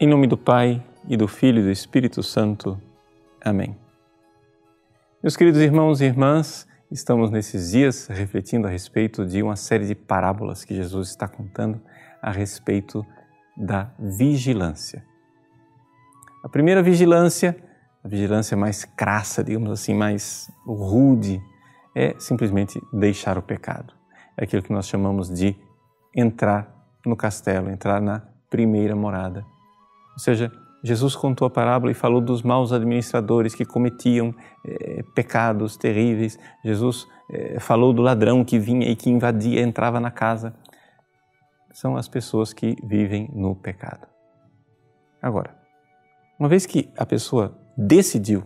Em nome do Pai e do Filho e do Espírito Santo. Amém. Meus queridos irmãos e irmãs, estamos nesses dias refletindo a respeito de uma série de parábolas que Jesus está contando a respeito da vigilância. A primeira vigilância, a vigilância mais crassa, digamos assim, mais rude, é simplesmente deixar o pecado. É aquilo que nós chamamos de entrar no castelo, entrar na primeira morada ou seja, Jesus contou a parábola e falou dos maus administradores que cometiam eh, pecados terríveis. Jesus eh, falou do ladrão que vinha e que invadia, entrava na casa. São as pessoas que vivem no pecado. Agora, uma vez que a pessoa decidiu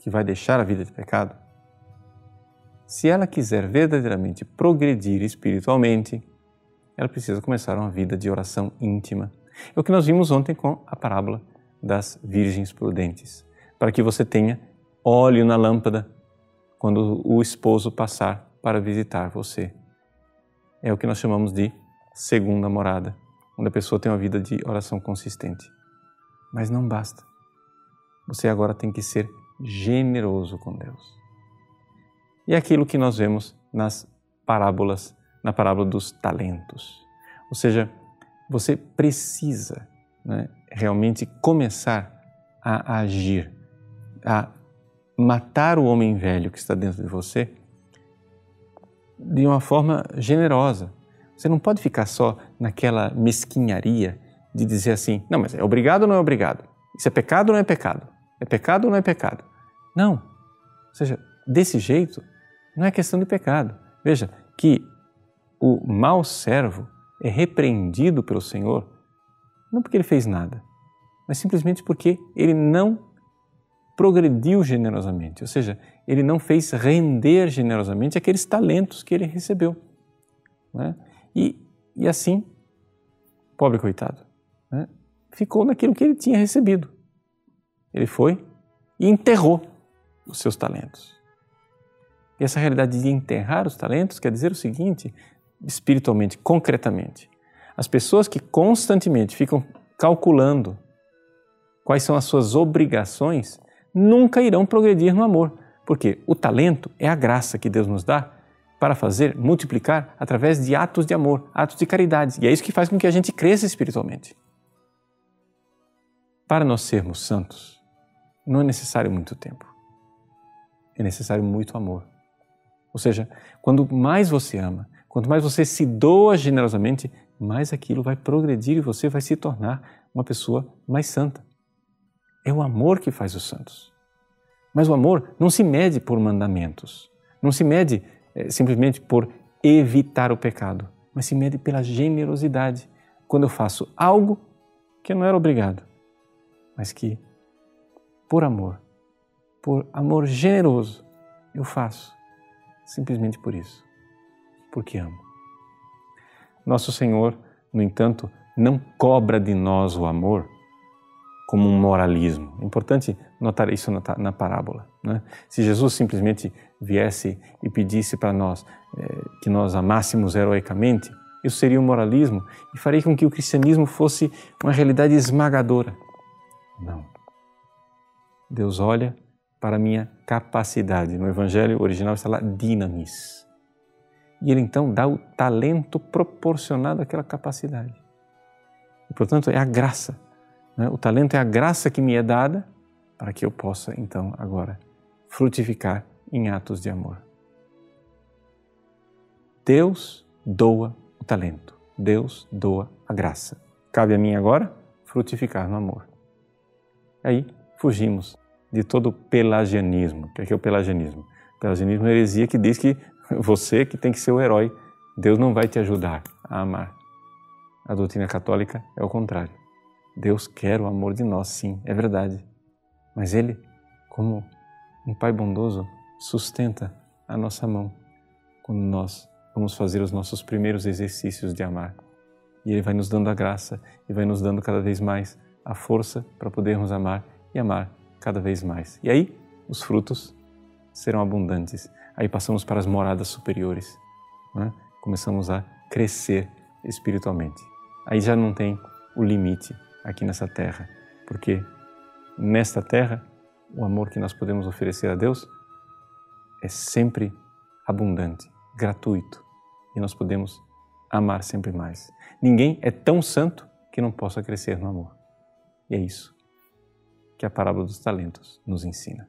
que vai deixar a vida de pecado, se ela quiser verdadeiramente progredir espiritualmente, ela precisa começar uma vida de oração íntima é o que nós vimos ontem com a parábola das virgens prudentes, para que você tenha óleo na lâmpada quando o esposo passar para visitar você. É o que nós chamamos de segunda morada, onde a pessoa tem uma vida de oração consistente. Mas não basta. Você agora tem que ser generoso com Deus. E é aquilo que nós vemos nas parábolas, na parábola dos talentos. Ou seja, você precisa né, realmente começar a agir, a matar o homem velho que está dentro de você de uma forma generosa. Você não pode ficar só naquela mesquinharia de dizer assim: não, mas é obrigado ou não é obrigado? Isso é pecado ou não é pecado? É pecado ou não é pecado? Não. Ou seja, desse jeito, não é questão de pecado. Veja que o mau servo é repreendido pelo Senhor, não porque ele fez nada, mas simplesmente porque ele não progrediu generosamente, ou seja, ele não fez render generosamente aqueles talentos que ele recebeu. Né? E, e assim, pobre coitado, né? ficou naquilo que ele tinha recebido. Ele foi e enterrou os seus talentos. E essa realidade de enterrar os talentos quer dizer o seguinte: espiritualmente, concretamente. As pessoas que constantemente ficam calculando quais são as suas obrigações nunca irão progredir no amor, porque o talento é a graça que Deus nos dá para fazer multiplicar através de atos de amor, atos de caridade. E é isso que faz com que a gente cresça espiritualmente. Para nós sermos santos, não é necessário muito tempo. É necessário muito amor. Ou seja, quando mais você ama, Quanto mais você se doa generosamente, mais aquilo vai progredir e você vai se tornar uma pessoa mais santa. É o amor que faz os santos. Mas o amor não se mede por mandamentos, não se mede é, simplesmente por evitar o pecado, mas se mede pela generosidade. Quando eu faço algo que eu não era obrigado, mas que, por amor, por amor generoso, eu faço, simplesmente por isso porque amo. Nosso Senhor, no entanto, não cobra de nós o amor como um moralismo. É importante notar isso na, na parábola. Né? Se Jesus simplesmente viesse e pedisse para nós é, que nós amássemos heroicamente, isso seria um moralismo e faria com que o cristianismo fosse uma realidade esmagadora. Não. Deus olha para a minha capacidade. No Evangelho original está lá dinamis e ele então dá o talento proporcionado àquela capacidade. E, portanto, é a graça. Né? O talento é a graça que me é dada para que eu possa, então, agora frutificar em atos de amor. Deus doa o talento, Deus doa a graça. Cabe a mim agora frutificar no amor. Aí fugimos de todo o pelagianismo. O que é o pelagianismo? O pelagianismo é uma heresia que diz que você que tem que ser o herói. Deus não vai te ajudar a amar. A doutrina católica é o contrário. Deus quer o amor de nós, sim, é verdade. Mas Ele, como um Pai bondoso, sustenta a nossa mão quando nós vamos fazer os nossos primeiros exercícios de amar. E Ele vai nos dando a graça e vai nos dando cada vez mais a força para podermos amar e amar cada vez mais. E aí, os frutos serão abundantes aí passamos para as moradas superiores, né? começamos a crescer espiritualmente. Aí já não tem o limite aqui nessa terra, porque nesta terra o amor que nós podemos oferecer a Deus é sempre abundante, gratuito e nós podemos amar sempre mais. Ninguém é tão santo que não possa crescer no amor. E é isso que a parábola dos talentos nos ensina.